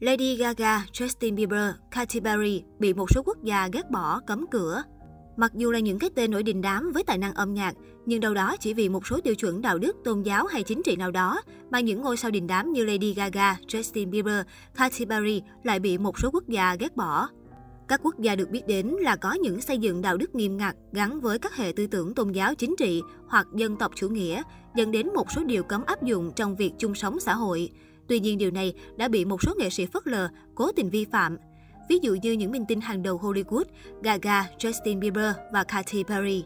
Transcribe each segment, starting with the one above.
Lady Gaga, Justin Bieber, Katy Perry bị một số quốc gia ghét bỏ, cấm cửa. Mặc dù là những cái tên nổi đình đám với tài năng âm nhạc, nhưng đâu đó chỉ vì một số tiêu chuẩn đạo đức, tôn giáo hay chính trị nào đó mà những ngôi sao đình đám như Lady Gaga, Justin Bieber, Katy Perry lại bị một số quốc gia ghét bỏ. Các quốc gia được biết đến là có những xây dựng đạo đức nghiêm ngặt gắn với các hệ tư tưởng tôn giáo chính trị hoặc dân tộc chủ nghĩa, dẫn đến một số điều cấm áp dụng trong việc chung sống xã hội. Tuy nhiên điều này đã bị một số nghệ sĩ phớt lờ, cố tình vi phạm. Ví dụ như những minh tinh hàng đầu Hollywood, Gaga, Justin Bieber và Katy Perry.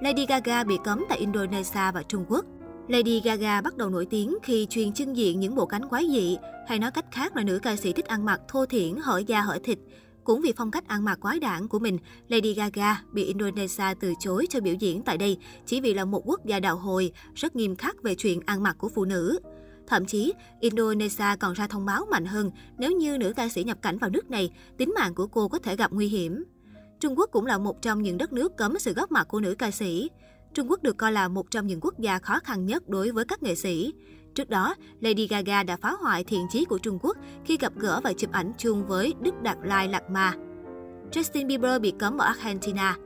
Lady Gaga bị cấm tại Indonesia và Trung Quốc. Lady Gaga bắt đầu nổi tiếng khi truyền trưng diện những bộ cánh quái dị, hay nói cách khác là nữ ca sĩ thích ăn mặc thô thiển, hở da hở thịt. Cũng vì phong cách ăn mặc quái đản của mình, Lady Gaga bị Indonesia từ chối cho biểu diễn tại đây chỉ vì là một quốc gia đạo hồi, rất nghiêm khắc về chuyện ăn mặc của phụ nữ. Thậm chí, Indonesia còn ra thông báo mạnh hơn nếu như nữ ca sĩ nhập cảnh vào nước này, tính mạng của cô có thể gặp nguy hiểm. Trung Quốc cũng là một trong những đất nước cấm sự góp mặt của nữ ca sĩ. Trung Quốc được coi là một trong những quốc gia khó khăn nhất đối với các nghệ sĩ. Trước đó, Lady Gaga đã phá hoại thiện chí của Trung Quốc khi gặp gỡ và chụp ảnh chung với Đức Đạt Lai Lạt Ma. Justin Bieber bị cấm ở Argentina.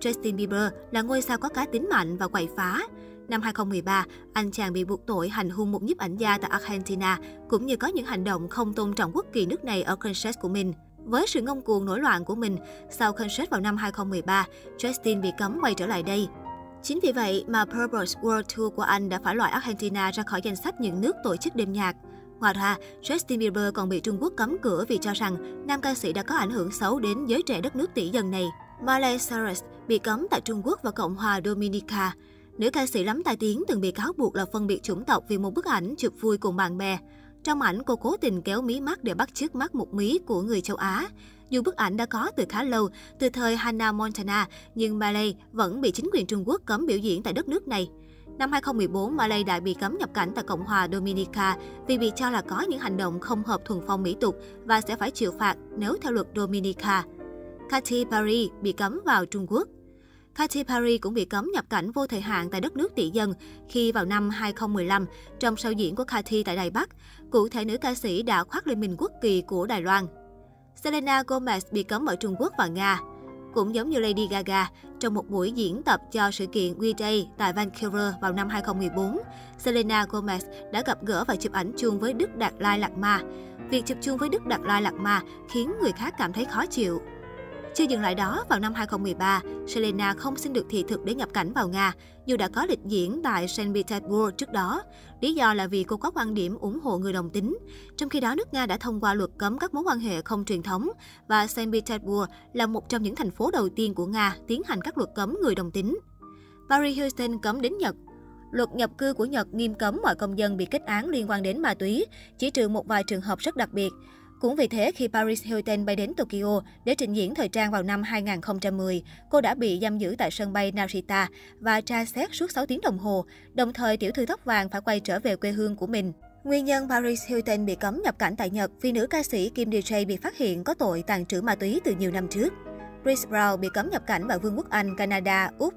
Justin Bieber là ngôi sao có cá tính mạnh và quậy phá. Năm 2013, anh chàng bị buộc tội hành hung một nhiếp ảnh gia tại Argentina, cũng như có những hành động không tôn trọng quốc kỳ nước này ở concert của mình. Với sự ngông cuồng nổi loạn của mình, sau concert vào năm 2013, Justin bị cấm quay trở lại đây. Chính vì vậy mà Purpose World Tour của anh đã phải loại Argentina ra khỏi danh sách những nước tổ chức đêm nhạc. Ngoài ra, Justin Bieber còn bị Trung Quốc cấm cửa vì cho rằng nam ca sĩ đã có ảnh hưởng xấu đến giới trẻ đất nước tỷ dân này. Miley Cyrus bị cấm tại Trung Quốc và Cộng hòa Dominica. Nữ ca sĩ lắm tai tiếng từng bị cáo buộc là phân biệt chủng tộc vì một bức ảnh chụp vui cùng bạn bè. Trong ảnh, cô cố tình kéo mí mắt để bắt chước mắt một mí của người châu Á. Dù bức ảnh đã có từ khá lâu, từ thời Hannah Montana, nhưng Malay vẫn bị chính quyền Trung Quốc cấm biểu diễn tại đất nước này. Năm 2014, Malay đã bị cấm nhập cảnh tại Cộng hòa Dominica vì bị cho là có những hành động không hợp thuần phong mỹ tục và sẽ phải chịu phạt nếu theo luật Dominica. Katy Perry bị cấm vào Trung Quốc. Katy Perry cũng bị cấm nhập cảnh vô thời hạn tại đất nước tỷ dân khi vào năm 2015 trong show diễn của Katy tại Đài Bắc. Cụ thể nữ ca sĩ đã khoác lên mình quốc kỳ của Đài Loan. Selena Gomez bị cấm ở Trung Quốc và Nga. Cũng giống như Lady Gaga, trong một buổi diễn tập cho sự kiện We Day tại Vancouver vào năm 2014, Selena Gomez đã gặp gỡ và chụp ảnh chung với Đức Đạt Lai lạc Ma. Việc chụp chung với Đức Đạt Lai lạc Ma khiến người khác cảm thấy khó chịu. Chưa dừng lại đó, vào năm 2013, Selena không xin được thị thực để nhập cảnh vào Nga, dù đã có lịch diễn tại Saint Petersburg trước đó. Lý do là vì cô có quan điểm ủng hộ người đồng tính. Trong khi đó, nước Nga đã thông qua luật cấm các mối quan hệ không truyền thống và Saint Petersburg là một trong những thành phố đầu tiên của Nga tiến hành các luật cấm người đồng tính. Paris Hilton cấm đến Nhật Luật nhập cư của Nhật nghiêm cấm mọi công dân bị kết án liên quan đến ma túy, chỉ trừ một vài trường hợp rất đặc biệt. Cũng vì thế, khi Paris Hilton bay đến Tokyo để trình diễn thời trang vào năm 2010, cô đã bị giam giữ tại sân bay Narita và tra xét suốt 6 tiếng đồng hồ, đồng thời tiểu thư tóc vàng phải quay trở về quê hương của mình. Nguyên nhân Paris Hilton bị cấm nhập cảnh tại Nhật vì nữ ca sĩ Kim DJ bị phát hiện có tội tàn trữ ma túy từ nhiều năm trước. Chris Brown bị cấm nhập cảnh vào Vương quốc Anh, Canada, Úc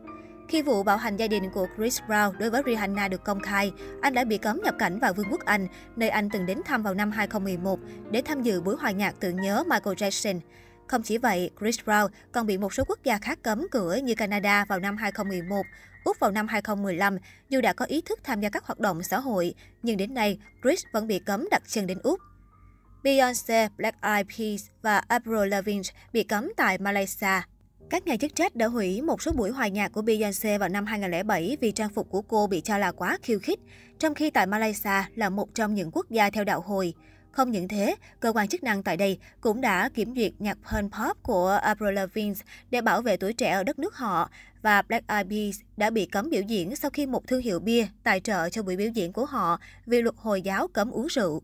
khi vụ bạo hành gia đình của Chris Brown đối với Rihanna được công khai, anh đã bị cấm nhập cảnh vào Vương quốc Anh, nơi anh từng đến thăm vào năm 2011 để tham dự buổi hòa nhạc tưởng nhớ Michael Jackson. Không chỉ vậy, Chris Brown còn bị một số quốc gia khác cấm cửa như Canada vào năm 2011, Úc vào năm 2015, dù đã có ý thức tham gia các hoạt động xã hội, nhưng đến nay, Chris vẫn bị cấm đặt chân đến Úc. Beyoncé, Black Eyed Peas và Avril Lavigne bị cấm tại Malaysia. Các nhà chức trách đã hủy một số buổi hòa nhạc của Beyoncé vào năm 2007 vì trang phục của cô bị cho là quá khiêu khích, trong khi tại Malaysia là một trong những quốc gia theo đạo hồi. Không những thế, cơ quan chức năng tại đây cũng đã kiểm duyệt nhạc punk pop của Avril Lavigne để bảo vệ tuổi trẻ ở đất nước họ và Black Eyed Peas đã bị cấm biểu diễn sau khi một thương hiệu bia tài trợ cho buổi biểu diễn của họ vì luật Hồi giáo cấm uống rượu.